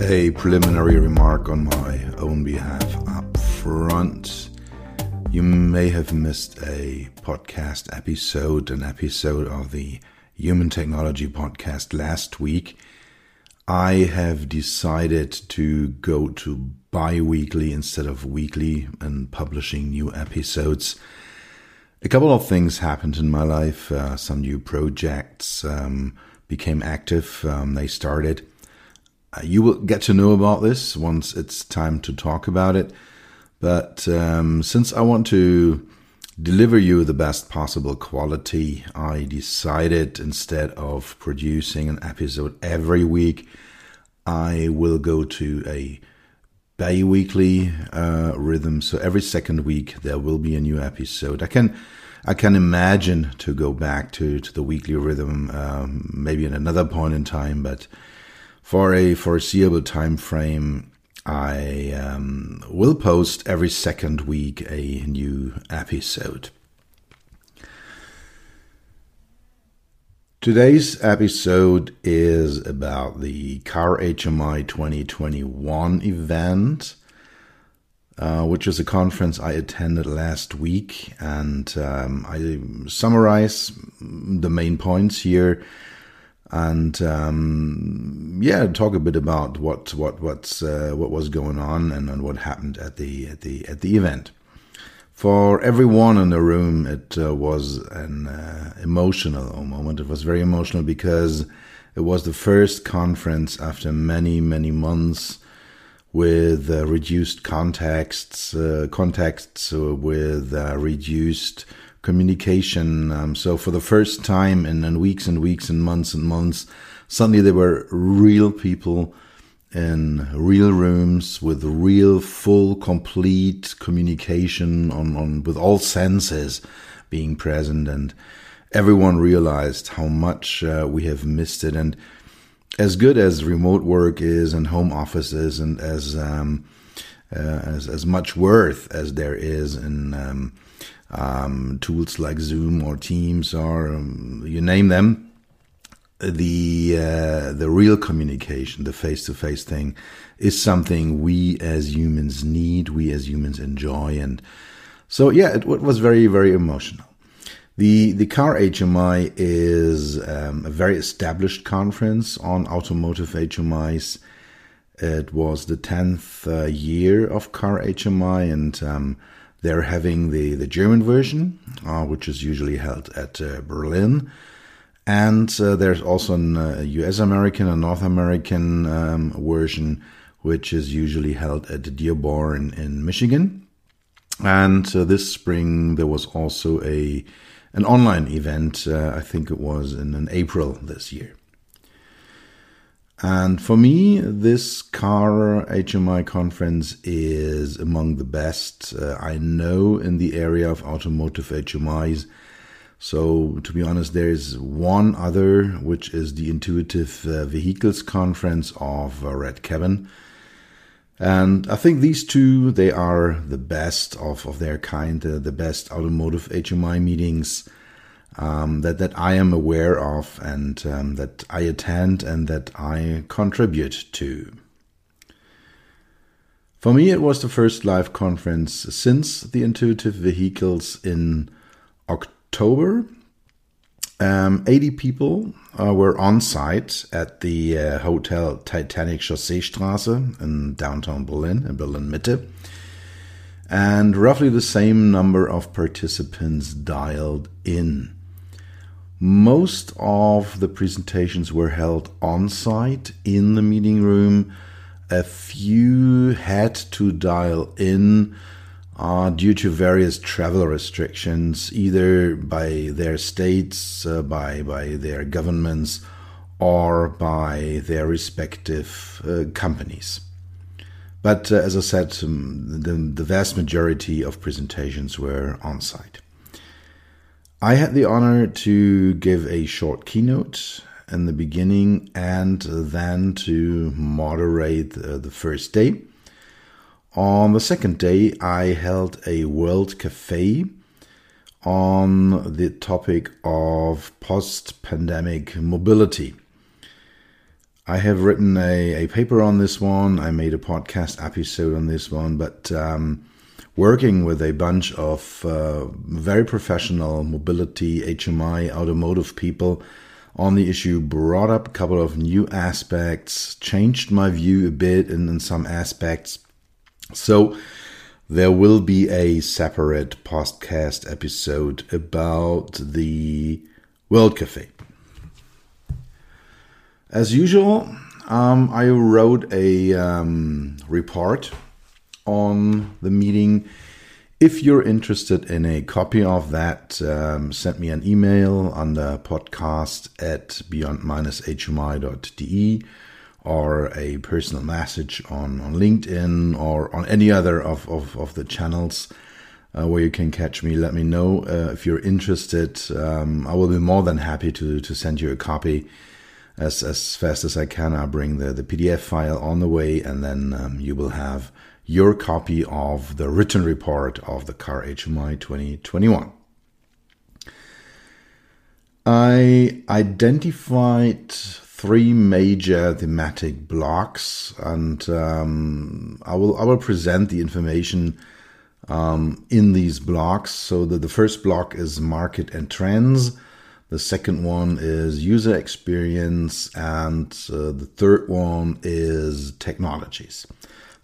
A preliminary remark on my own behalf up front. You may have missed a podcast episode, an episode of the Human Technology Podcast last week. I have decided to go to bi weekly instead of weekly and publishing new episodes. A couple of things happened in my life. Uh, some new projects um, became active, um, they started. Uh, you will get to know about this once it's time to talk about it. But um, since I want to deliver you the best possible quality, I decided instead of producing an episode every week, I will go to a bi weekly uh, rhythm. So every second week there will be a new episode. I can. I can imagine to go back to, to the weekly rhythm um, maybe in another point in time, but for a foreseeable time frame, I um, will post every second week a new episode. Today's episode is about the Car HMI 2021 event, uh, which is a conference I attended last week, and um, I summarize the main points here and um, yeah, talk a bit about what what what's uh, what was going on and, and what happened at the at the at the event. For everyone in the room, it uh, was an uh, emotional moment. It was very emotional because it was the first conference after many many months with uh, reduced contexts, uh, contexts with uh, reduced communication. Um, so for the first time in, in, weeks and weeks and months and months, suddenly there were real people in real rooms with real, full, complete communication on, on with all senses being present, and everyone realized how much uh, we have missed it. And as good as remote work is and home offices, and as um, uh, as as much worth as there is in um, um, tools like Zoom or Teams or um, you name them, the uh, the real communication, the face to face thing, is something we as humans need, we as humans enjoy, and so yeah, it, it was very very emotional. The the Car HMI is um, a very established conference on automotive HMIs. It was the tenth uh, year of Car HMI, and um, they're having the, the German version, uh, which is usually held at uh, Berlin. And uh, there's also a US American and North American um, version, which is usually held at Dearborn in Michigan. And uh, this spring there was also a an online event. Uh, I think it was in, in April this year. And for me, this car HMI conference is among the best uh, I know in the area of automotive HMIs. So, to be honest, there is one other, which is the Intuitive uh, Vehicles Conference of uh, Red Cabin. And I think these two, they are the best of, of their kind, uh, the best automotive HMI meetings um, that that I am aware of and um, that I attend and that I contribute to. For me, it was the first live conference since the Intuitive Vehicles in October. Um, 80 people uh, were on site at the uh, Hotel Titanic Chausseestraße in downtown Berlin, in Berlin Mitte. And roughly the same number of participants dialed in. Most of the presentations were held on site in the meeting room. A few had to dial in uh, due to various travel restrictions, either by their states, uh, by by their governments, or by their respective uh, companies. But uh, as I said, um, the, the vast majority of presentations were on site. I had the honor to give a short keynote in the beginning and then to moderate uh, the first day. On the second day, I held a World Cafe on the topic of post pandemic mobility. I have written a, a paper on this one. I made a podcast episode on this one, but um, working with a bunch of uh, very professional mobility, HMI, automotive people on the issue brought up a couple of new aspects, changed my view a bit in, in some aspects so there will be a separate podcast episode about the World Cafe. As usual, um, I wrote a um, report on the meeting. If you're interested in a copy of that, um, send me an email on the podcast at beyond-hmi.de or a personal message on, on LinkedIn or on any other of, of, of the channels uh, where you can catch me. Let me know uh, if you're interested. Um, I will be more than happy to, to send you a copy as, as fast as I can. I'll bring the, the PDF file on the way and then um, you will have your copy of the written report of the CAR HMI 2021. I identified three major thematic blocks, and um, I will I will present the information um, in these blocks. So the, the first block is market and trends. The second one is user experience, and uh, the third one is technologies.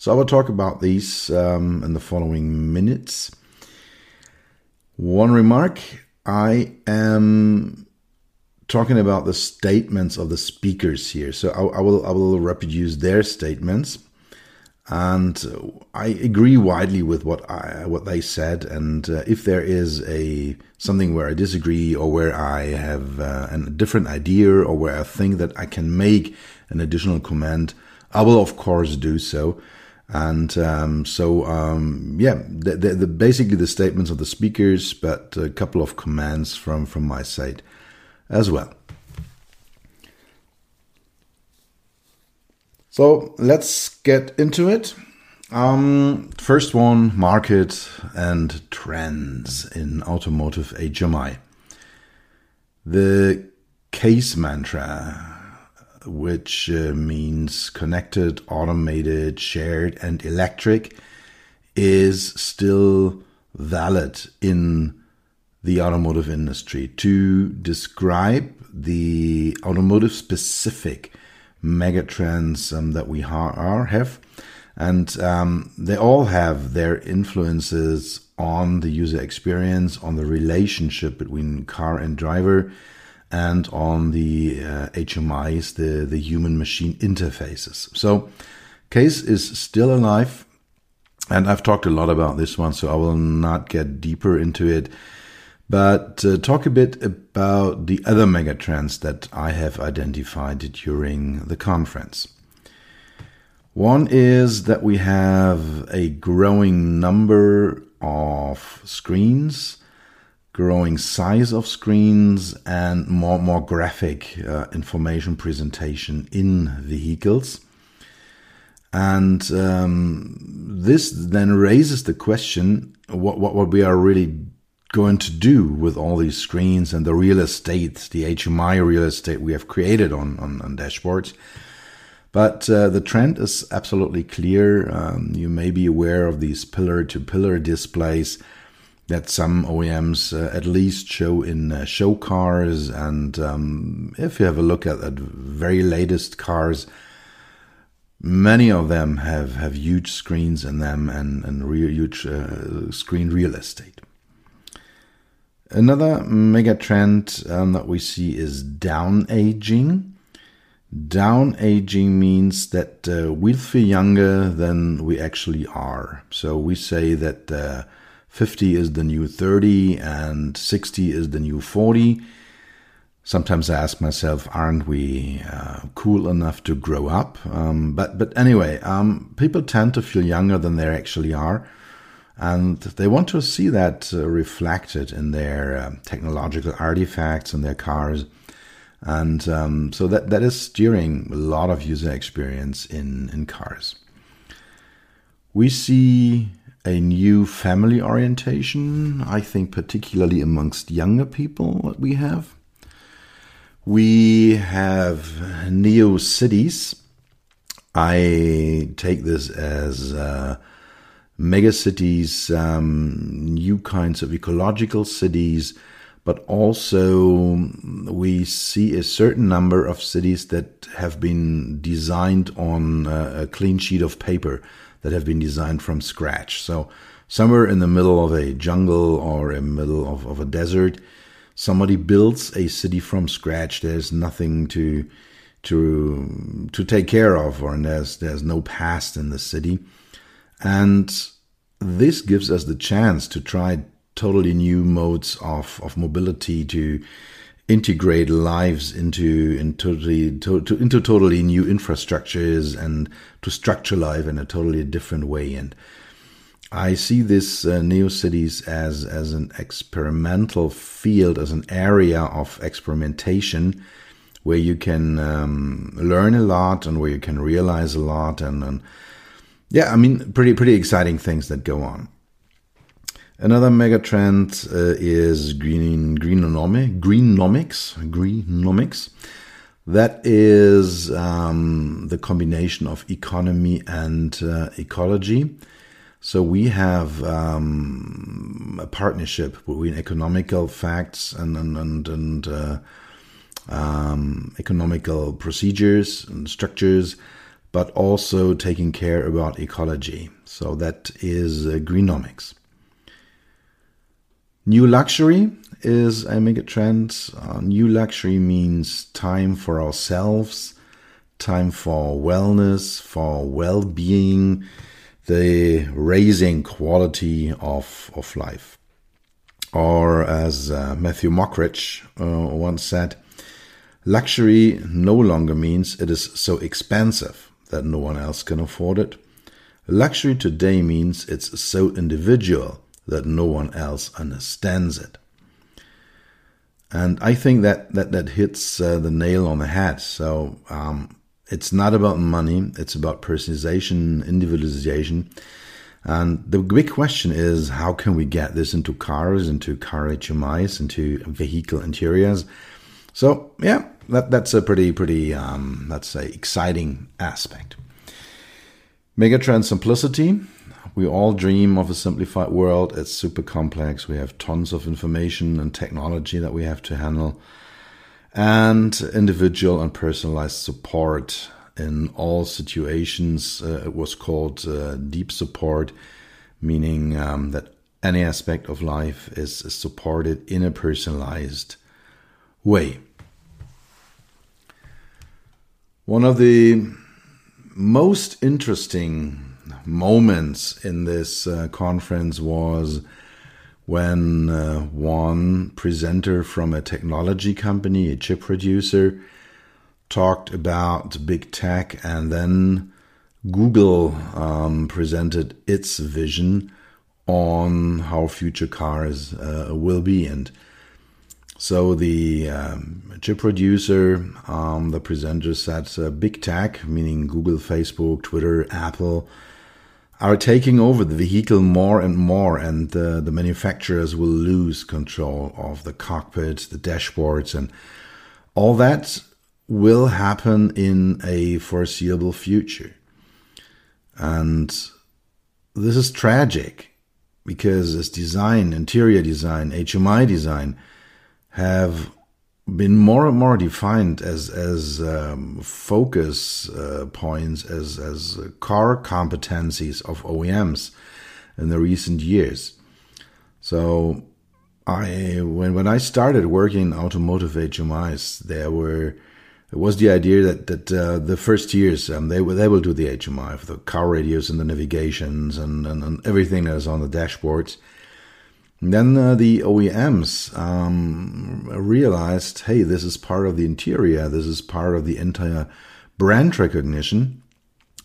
So I will talk about these um, in the following minutes. One remark: I am talking about the statements of the speakers here. So I, I will I will reproduce their statements, and I agree widely with what I what they said. And uh, if there is a something where I disagree or where I have uh, a different idea or where I think that I can make an additional comment, I will of course do so. And um, so, um, yeah, the, the, the, basically the statements of the speakers, but a couple of commands from from my side as well. So let's get into it. Um, first one market and trends in automotive HMI. The CASE mantra, which uh, means connected, automated, shared, and electric, is still valid in the automotive industry to describe the automotive specific megatrends um, that we are, have. And um, they all have their influences on the user experience, on the relationship between car and driver, and on the uh, HMIs, the, the human machine interfaces. So, Case is still alive, and I've talked a lot about this one, so I will not get deeper into it. But uh, talk a bit about the other megatrends that I have identified during the conference. One is that we have a growing number of screens, growing size of screens, and more more graphic uh, information presentation in vehicles. And um, this then raises the question: what, what what we are really going to do with all these screens and the real estate, the HMI real estate we have created on, on, on dashboards. But uh, the trend is absolutely clear. Um, you may be aware of these pillar to pillar displays that some OEMs uh, at least show in uh, show cars. And um, if you have a look at the very latest cars, many of them have, have huge screens in them and, and real, huge uh, screen real estate. Another mega trend um, that we see is down aging. Down aging means that uh, we feel younger than we actually are. So we say that uh, 50 is the new 30 and 60 is the new 40. Sometimes I ask myself, aren't we uh, cool enough to grow up? Um, but but anyway, um, people tend to feel younger than they actually are and they want to see that uh, reflected in their uh, technological artifacts and their cars and um, so that, that is steering a lot of user experience in, in cars we see a new family orientation i think particularly amongst younger people what we have. We have neo cities. I take this as uh, megacities, um, new kinds of ecological cities, but also we see a certain number of cities that have been designed on a clean sheet of paper that have been designed from scratch. So somewhere in the middle of a jungle or in the middle of, of a desert, somebody builds a city from scratch. There's nothing to to to take care of, or there's there's no past in the city and this gives us the chance to try totally new modes of, of mobility to integrate lives into into totally to, to, into totally new infrastructures and to structure life in a totally different way and I see this uh, neo cities as as an experimental field as an area of experimentation where you can um, learn a lot and where you can realize a lot and, and yeah, I mean, pretty pretty exciting things that go on. Another mega trend uh, is green greenonomic, greennomics, greennomics. That is um, the combination of economy and uh, ecology. So we have um, a partnership between economical facts and and and, and uh, um, economical procedures and structures but also taking care about ecology. So that is uh, greennomics. New luxury is a mega trend. Uh, new luxury means time for ourselves, time for wellness, for well being, the raising quality of, of life. Or, as uh, Matthew Mockridge uh, once said, luxury no longer means it is so expensive that no one else can afford it. Luxury today means it's so individual that no one else understands it. And I think that that, that hits uh, the nail on the head. So um, it's not about money, it's about personalization, individualization. And the big question is how can we get this into cars, into car HMIs, into vehicle interiors? So yeah, that that's a pretty pretty um, let's say exciting aspect. Megatrend simplicity. We all dream of a simplified world. It's super complex. We have tons of information and technology that we have to handle, and individual and personalized support in all situations. Uh, it was called uh, deep support, meaning um, that any aspect of life is supported in a personalized way. One of the most interesting moments in this uh, conference was when uh, one presenter from a technology company, a chip producer, talked about big tech, and then Google um, presented its vision on how future cars uh, will be. And so the um, chip producer, um, the presenter said uh, big tech, meaning Google, Facebook, Twitter, Apple, are taking over the vehicle more and more, and uh, the manufacturers will lose control of the cockpit, the dashboards, and all that will happen in a foreseeable future. And this is tragic because as design, interior design, HMI design have been more and more defined as as um, focus uh, points as as core competencies of OEMs in the recent years. So I when when I started working in automotive HMIs, there were it was the idea that that uh, the first years um, they will they will do the HMI for the car radios and the navigations and, and, and everything that is on the dashboards. Then uh, the OEMs um, realized, hey, this is part of the interior. This is part of the entire brand recognition.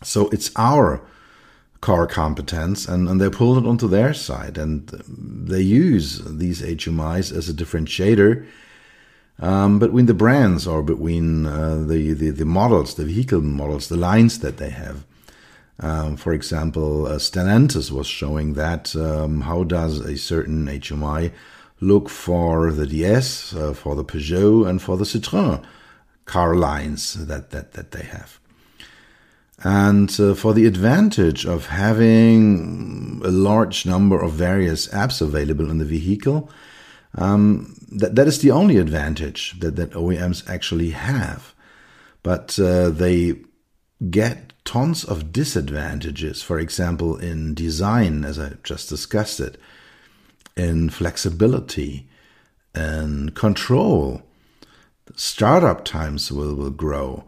So it's our car competence, and, and they pulled it onto their side, and they use these HMIs as a differentiator um, between the brands or between uh, the, the, the models, the vehicle models, the lines that they have. Um, for example, uh, Stellantis was showing that um, how does a certain HMI look for the DS, uh, for the Peugeot, and for the Citroën car lines that that that they have. And uh, for the advantage of having a large number of various apps available in the vehicle, um, that, that is the only advantage that, that OEMs actually have. But uh, they get tons of disadvantages, for example, in design, as I just discussed it, in flexibility and control. Startup times will, will grow.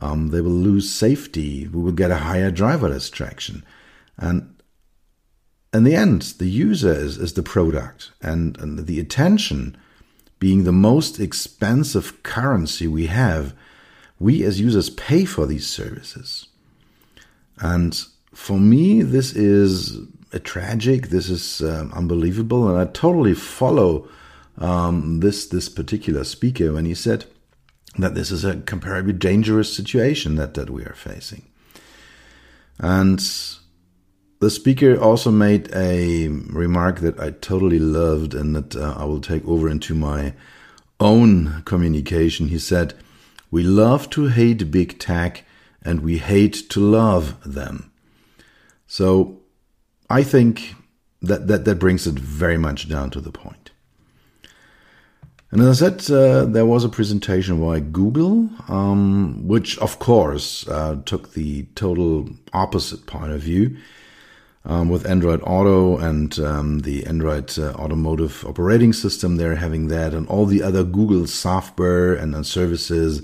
Um, they will lose safety. We will get a higher driver distraction. And in the end, the user is, is the product, and, and the attention being the most expensive currency we have, we as users pay for these services. And for me, this is a tragic, this is um, unbelievable, and I totally follow um, this this particular speaker when he said that this is a comparably dangerous situation that, that we are facing. And the speaker also made a remark that I totally loved and that uh, I will take over into my own communication. He said, We love to hate big tech and we hate to love them. So I think that, that, that brings it very much down to the point. And as I said, uh, there was a presentation by Google, um, which of course uh, took the total opposite point of view um, with Android Auto and um, the Android uh, Automotive Operating System. They're having that, and all the other Google software and, and services.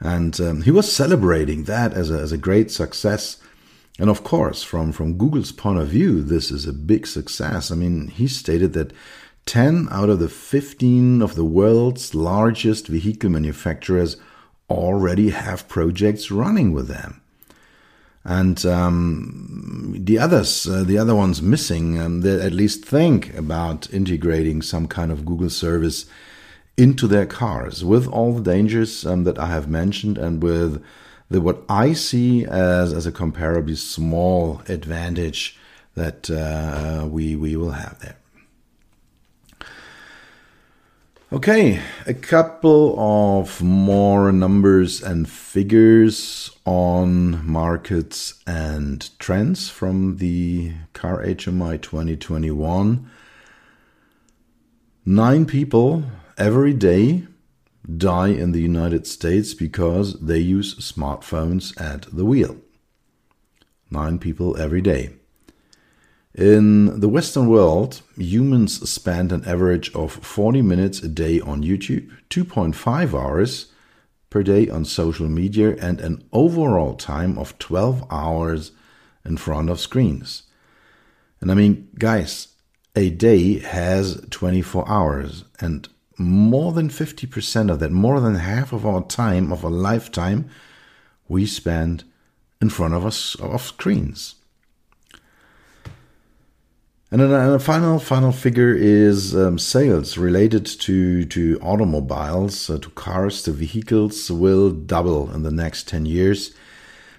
And um, he was celebrating that as a, as a great success. And of course, from, from Google's point of view, this is a big success. I mean, he stated that 10 out of the 15 of the world's largest vehicle manufacturers already have projects running with them and um, the others, uh, the other ones missing, um, they at least think about integrating some kind of Google service into their cars with all the dangers um, that I have mentioned and with the what I see as as a comparably small advantage that uh, we we will have there. Okay, a couple of more numbers and figures on markets and trends from the Car HMI 2021. Nine people every day die in the United States because they use smartphones at the wheel. Nine people every day. In the Western world, humans spend an average of 40 minutes a day on YouTube, 2.5 hours per day on social media, and an overall time of 12 hours in front of screens. And I mean, guys, a day has 24 hours, and more than 50% of that, more than half of our time, of our lifetime, we spend in front of us of screens. And then a final final figure is um, sales related to to automobiles, uh, to cars, to vehicles will double in the next 10 years,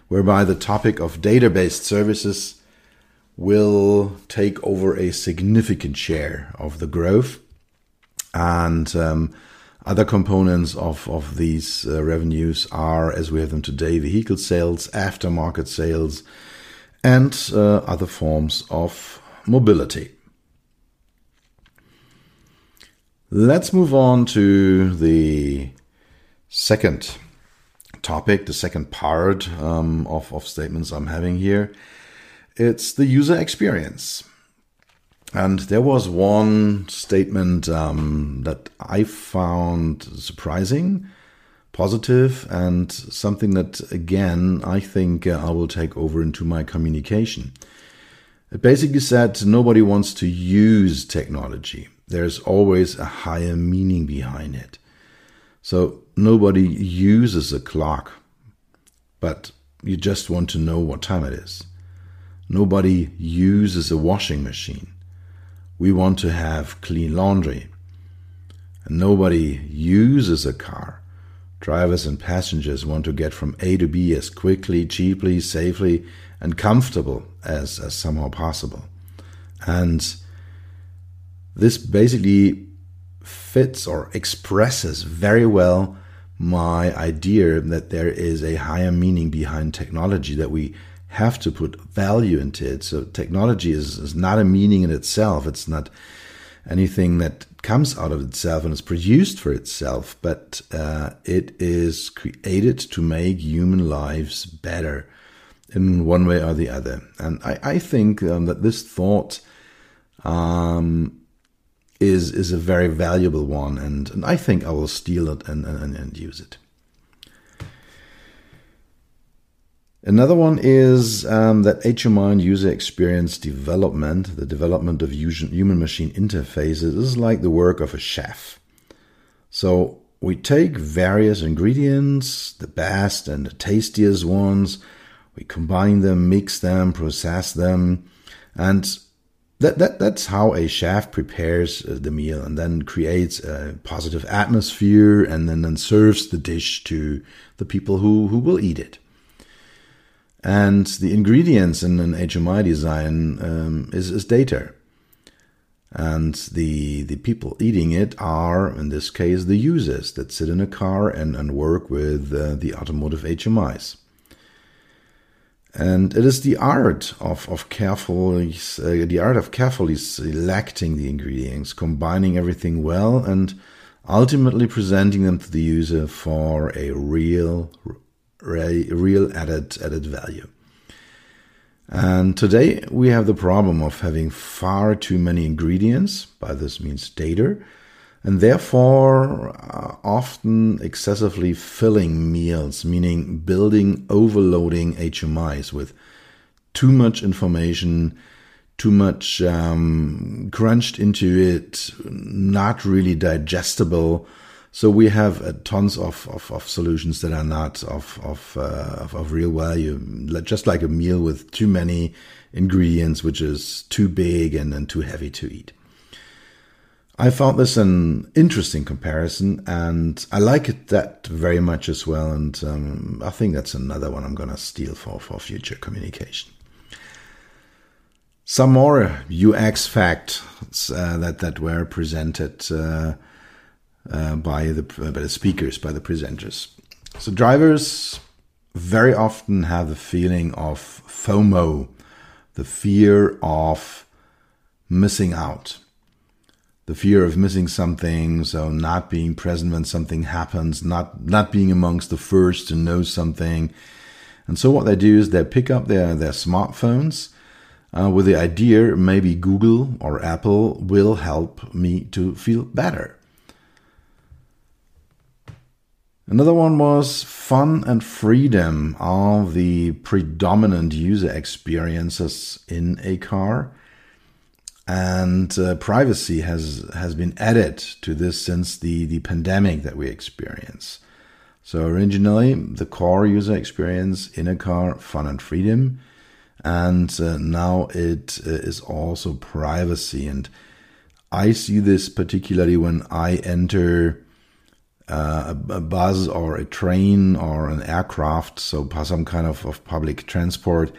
whereby the topic of data-based services will take over a significant share of the growth. And um, other components of, of these uh, revenues are, as we have them today, vehicle sales, aftermarket sales, and uh, other forms of mobility. Let's move on to the second topic, the second part um, of, of statements I'm having here. It's the user experience. And there was one statement um, that I found surprising, positive, and something that, again, I think uh, I will take over into my communication. It basically said nobody wants to use technology. There's always a higher meaning behind it. So nobody uses a clock, but you just want to know what time it is. Nobody uses a washing machine. We want to have clean laundry. And nobody uses a car. Drivers and passengers want to get from A to B as quickly, cheaply, safely, and comfortable as, as somehow possible. And this basically fits or expresses very well my idea that there is a higher meaning behind technology, that we have to put value into it. So technology is, is not a meaning in itself. It's not anything that comes out of itself and is produced for itself, but uh, it is created to make human lives better in one way or the other. And I, I think um, that this thought um, is is a very valuable one, and, and I think I will steal it and, and, and use it. Another one is um, that HMI and user experience development, the development of human machine interfaces, is like the work of a chef. So we take various ingredients, the best and the tastiest ones, we combine them, mix them, process them, and that, that that's how a chef prepares uh, the meal and then creates a positive atmosphere and then, then serves the dish to the people who, who will eat it. And the ingredients in an HMI design um, is, is data. And the the people eating it are, in this case, the users that sit in a car and, and work with uh, the automotive HMIs. And it is the art of, of carefully, uh, the art of carefully selecting the ingredients, combining everything well, and ultimately presenting them to the user for a real, real added, added value. And today we have the problem of having far too many ingredients, by this means data, and therefore uh, often excessively filling meals, meaning building overloading HMIs with too much information, too much um, crunched into it, not really digestible. So we have uh, tons of, of, of, solutions that are not of of, uh, of, of real value, just like a meal with too many ingredients, which is too big and, and too heavy to eat. I found this an interesting comparison, and I like it that very much as well. And um, I think that's another one I'm going to steal for for future communication. Some more UX facts uh, that that were presented uh, uh, by the by the speakers, by the presenters. So drivers very often have the feeling of FOMO, the fear of missing out the fear of missing something, so not being present when something happens, not not being amongst the first to know something. And so what they do is they pick up their their smartphones uh, with the idea maybe Google or Apple will help me to feel better. Another one was fun and freedom are the predominant user experiences in a car and uh, privacy has has been added to this since the the pandemic that we experience. So originally, the core user experience in a car, fun and freedom, and uh, now it uh, is also privacy. And I see this particularly when I enter uh, a bus or a train or an aircraft, so some kind of, of public transport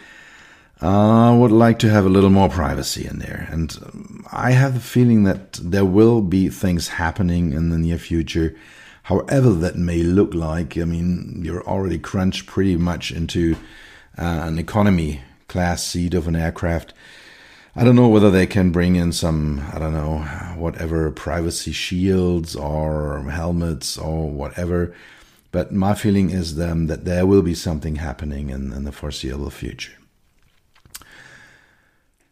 I would like to have a little more privacy in there. And um, I have the feeling that there will be things happening in the near future, however that may look like. I mean, you're already crunched pretty much into uh, an economy class seat of an aircraft. I don't know whether they can bring in some, I don't know, whatever privacy shields or helmets or whatever. But my feeling is then that there will be something happening in, in the foreseeable future.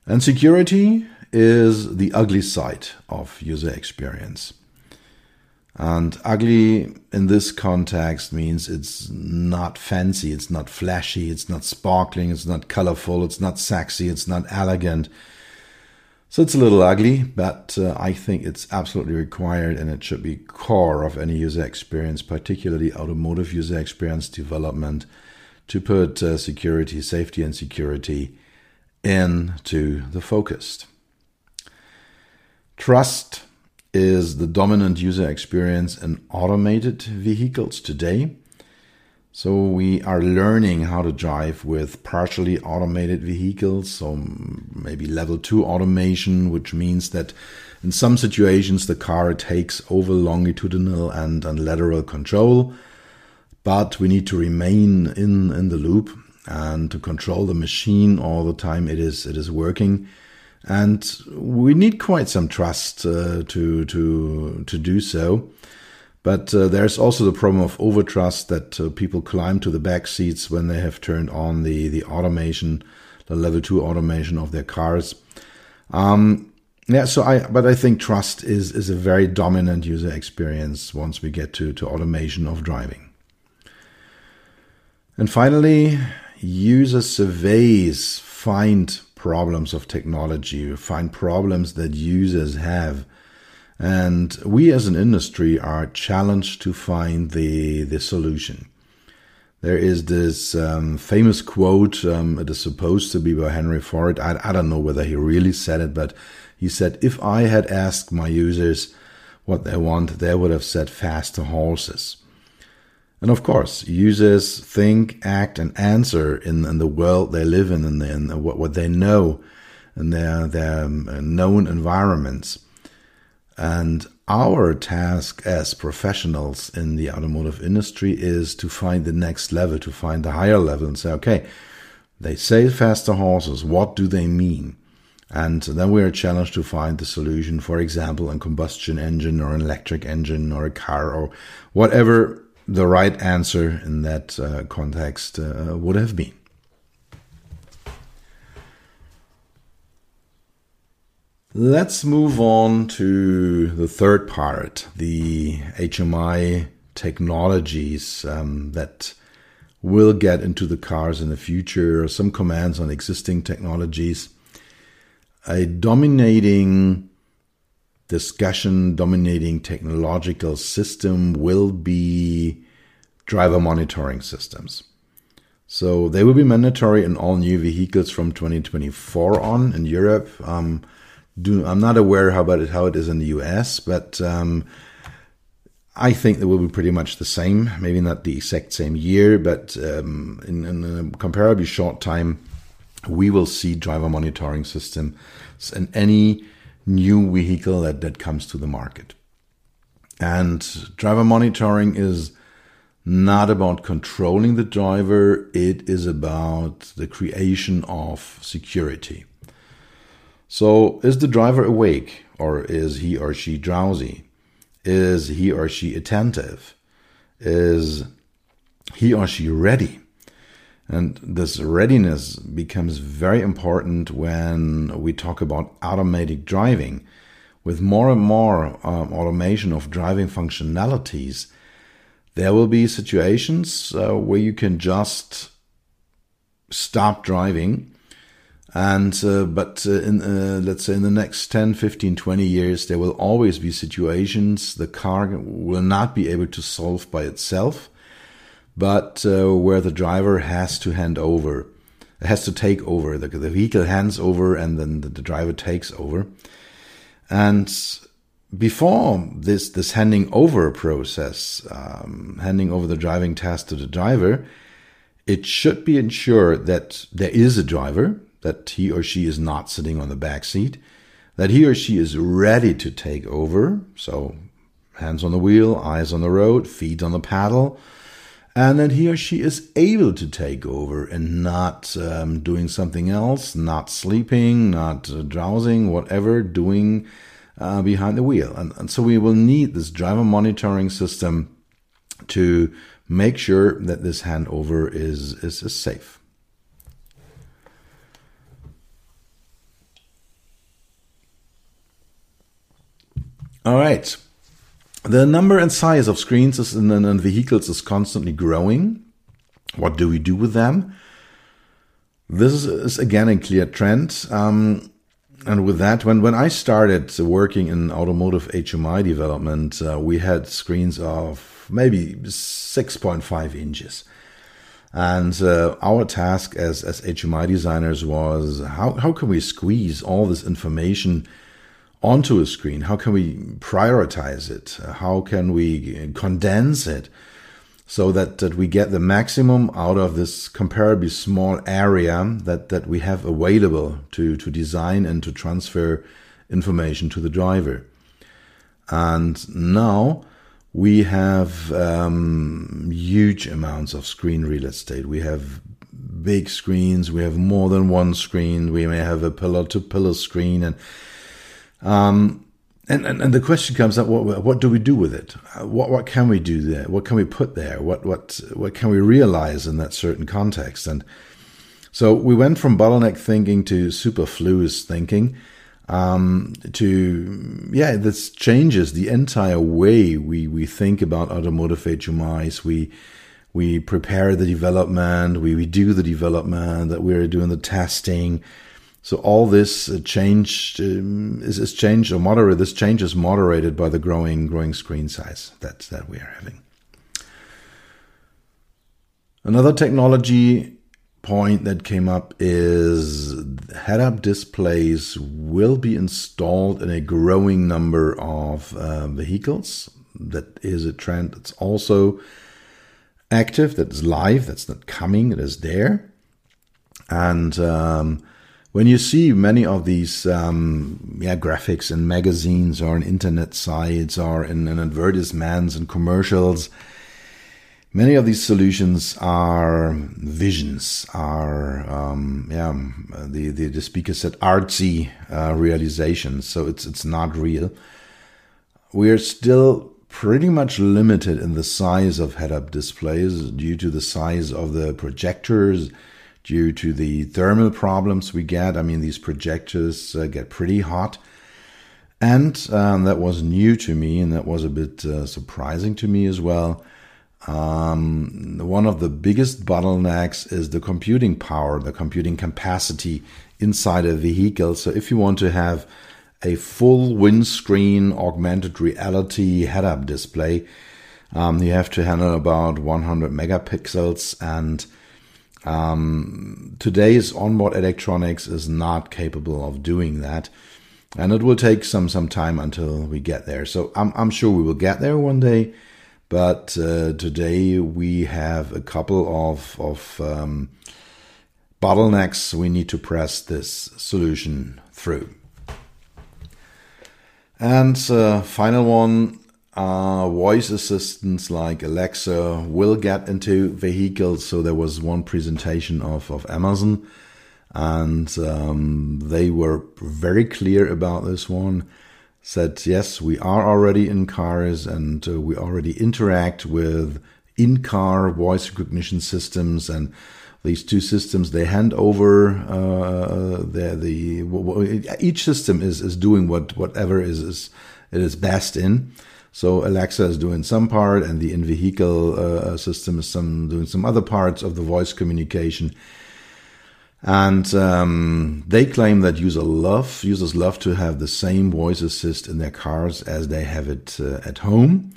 And security is the ugly side of user experience. And ugly in this context means it's not fancy, it's not flashy, it's not sparkling, it's not colorful, it's not sexy, it's not elegant. So it's a little ugly, but uh, I think it's absolutely required and it should be core of any user experience, particularly automotive user experience development, to put uh, security, safety, and security into the focus. Trust is the dominant user experience in automated vehicles today. So we are learning how to drive with partially automated vehicles, so maybe level 2 automation, which means that in some situations the car takes over longitudinal and, and lateral control, but we need to remain in, in the loop and to control the machine all the time it is it is working and we need quite some trust uh, to to to do so. But uh, there's also the problem of overtrust that uh, people climb to the back seats when they have turned on the the automation, the level two automation of their cars. Um, yeah, so I but I think trust is is a very dominant user experience once we get to to automation of driving. And finally, user surveys find problems of technology, find problems that users have. And we as an industry are challenged to find the, the solution. There is this um, famous quote, um, it is supposed to be by Henry Ford. I, I don't know whether he really said it, but he said, If I had asked my users what they want, they would have said faster horses. And of course, users think, act, and answer in, in the world they live in and in what, what they know in their, their um, known environments. And our task as professionals in the automotive industry is to find the next level, to find the higher level and say, okay, they say faster horses. What do they mean? And then we are challenged to find the solution, for example, a combustion engine or an electric engine or a car or whatever the right answer in that uh, context uh, would have been. Let's move on to the third part, the HMI technologies um, that will get into the cars in the future, some commands on existing technologies. A dominating discussion dominating technological system will be driver monitoring systems. So they will be mandatory in all new vehicles from 2024 on in Europe. Um, do, I'm not aware how about it, how it is in the US, but um, I think they will be pretty much the same. Maybe not the exact same year, but um, in, in, a comparably short time, we will see driver monitoring systems in any new vehicle that, that comes to the market. And driver monitoring is not about controlling the driver, it is about the creation of security. So, is the driver awake or is he or she drowsy? Is he or she attentive? Is he or she ready? And this readiness becomes very important when we talk about automatic driving. With more and more um, automation of driving functionalities, there will be situations uh, where you can just stop driving and uh, but uh, in uh, let's say in the next 10 15 20 years there will always be situations the car will not be able to solve by itself but uh, where the driver has to hand over, has to take over. The, the vehicle hands over and then the, the driver takes over. And before this this handing over process, um, handing over the driving task to the driver, it should be ensured that there is a driver, that he or she is not sitting on the back seat, that he or she is ready to take over. So, hands on the wheel, eyes on the road, feet on the paddle, and that he or she is able to take over and not um, doing something else, not sleeping, not uh, drowsing, whatever, doing uh, behind the wheel. And, and so we will need this driver monitoring system to make sure that this handover is, is, is safe. All right. The number and size of screens in, in vehicles is constantly growing. What do we do with them? This is, is again a clear trend. Um, and with that, when, when I started working in automotive HMI development, uh, we had screens of maybe 6.5 inches. And uh, our task as, as HMI designers was how, how can we squeeze all this information onto a screen? How can we prioritize it? How can we condense it so that, that we get the maximum out of this comparably small area that, that we have available to, to design and to transfer information to the driver? And now we have um, huge amounts of screen real estate. We have big screens. We have more than one screen. We may have a pillar to pillar screen and um, and, and, and the question comes up: what, what do we do with it? What what can we do there? What can we put there? What what what can we realize in that certain context? And so we went from bottleneck thinking to superfluous thinking. Um, to yeah, this changes the entire way we we think about automotive HMIs. We we prepare the development, we, we do the development, that we're doing the testing, so all this uh, change um, is, is changed or moderate. This change is moderated by the growing growing screen size that that we are having. Another technology point that came up is head-up displays will be installed in a growing number of uh, vehicles. That is a trend that's also active, that's live, that's not coming, it is there, and um, when you see many of these um, yeah, graphics in magazines or in internet sites or in, in advertisements and commercials, many of these solutions are visions, are um, yeah, the, the, the speaker said artsy uh, realizations. So it's it's not real. We are still pretty much limited in the size of head-up displays due to the size of the projectors due to the thermal problems we get. I mean, these projectors uh, get pretty hot. And um, that was new to me, and that was a bit uh, surprising to me as well. Um, one of the biggest bottlenecks is the computing power, the computing capacity inside a vehicle. So, if you want to have a full windscreen augmented reality head up display, um, you have to handle about 100 megapixels and um, today's onboard electronics is not capable of doing that, and it will take some some time until we get there. So I'm I'm sure we will get there one day, but uh, today we have a couple of of um, bottlenecks we need to press this solution through. And uh, final one uh, voice assistants like Alexa will get into vehicles. So there was one presentation of, of Amazon, and um, they were very clear about this one. Said, yes, we are already in cars and uh, we already interact with in car voice recognition systems and these two systems they hand over uh, the, the each system is, is doing what whatever is, is it is best in so Alexa is doing some part, and the in-vehicle uh, system is some doing some other parts of the voice communication. And um, they claim that user love users love to have the same voice assist in their cars as they have it uh, at home.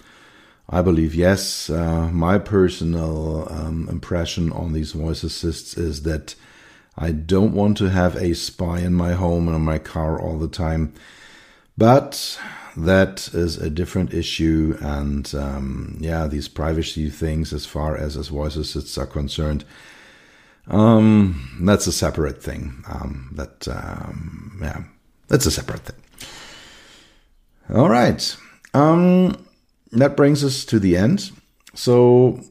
I believe yes. Uh, my personal um, impression on these voice assists is that I don't want to have a spy in my home and in my car all the time. But that is a different issue. And um, yeah, these privacy things, as far as as voice assists are concerned, um, that's a separate thing. Um, that um, yeah, that's a separate thing. All right. Um, that brings us to the end. So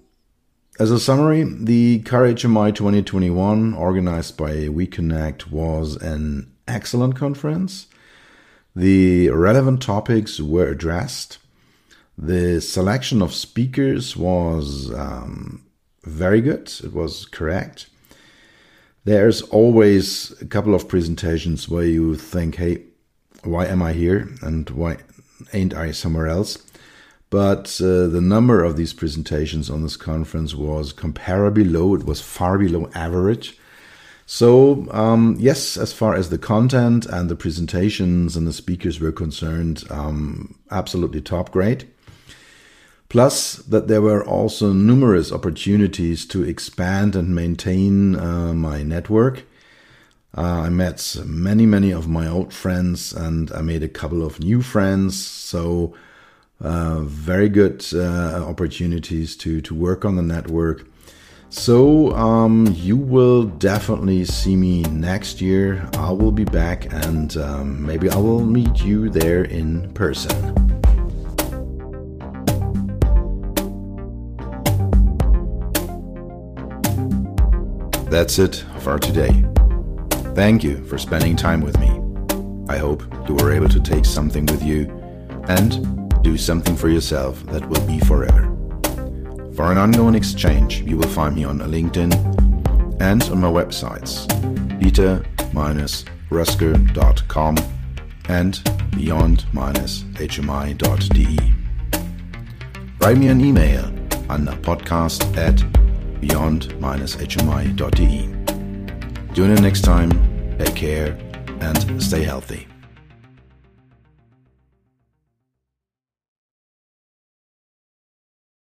as a summary, the CarHMI 2021, organized by we.CONECT, was an excellent conference. The relevant topics were addressed. The selection of speakers was um, very good, it was correct. There's always a couple of presentations where you think, hey, why am I here and why ain't I somewhere else? But uh, the number of these presentations on this conference was comparably low. It was far below average. So, um, yes, as far as the content and the presentations and the speakers were concerned, um, absolutely top grade. Plus, that there were also numerous opportunities to expand and maintain uh, my network. Uh, I met many, many of my old friends and I made a couple of new friends. So, uh, very good uh, opportunities to, to work on the network. So, um, you will definitely see me next year. I will be back and um, maybe I will meet you there in person. That's it for today. Thank you for spending time with me. I hope you were able to take something with you and do something for yourself that will be forever. For an ongoing exchange, you will find me on LinkedIn and on my websites, peter-roessger.com and beyond-hmi.de. Write me an email on the podcast at beyond-hmi.de. Tune in next time, take care, and stay healthy.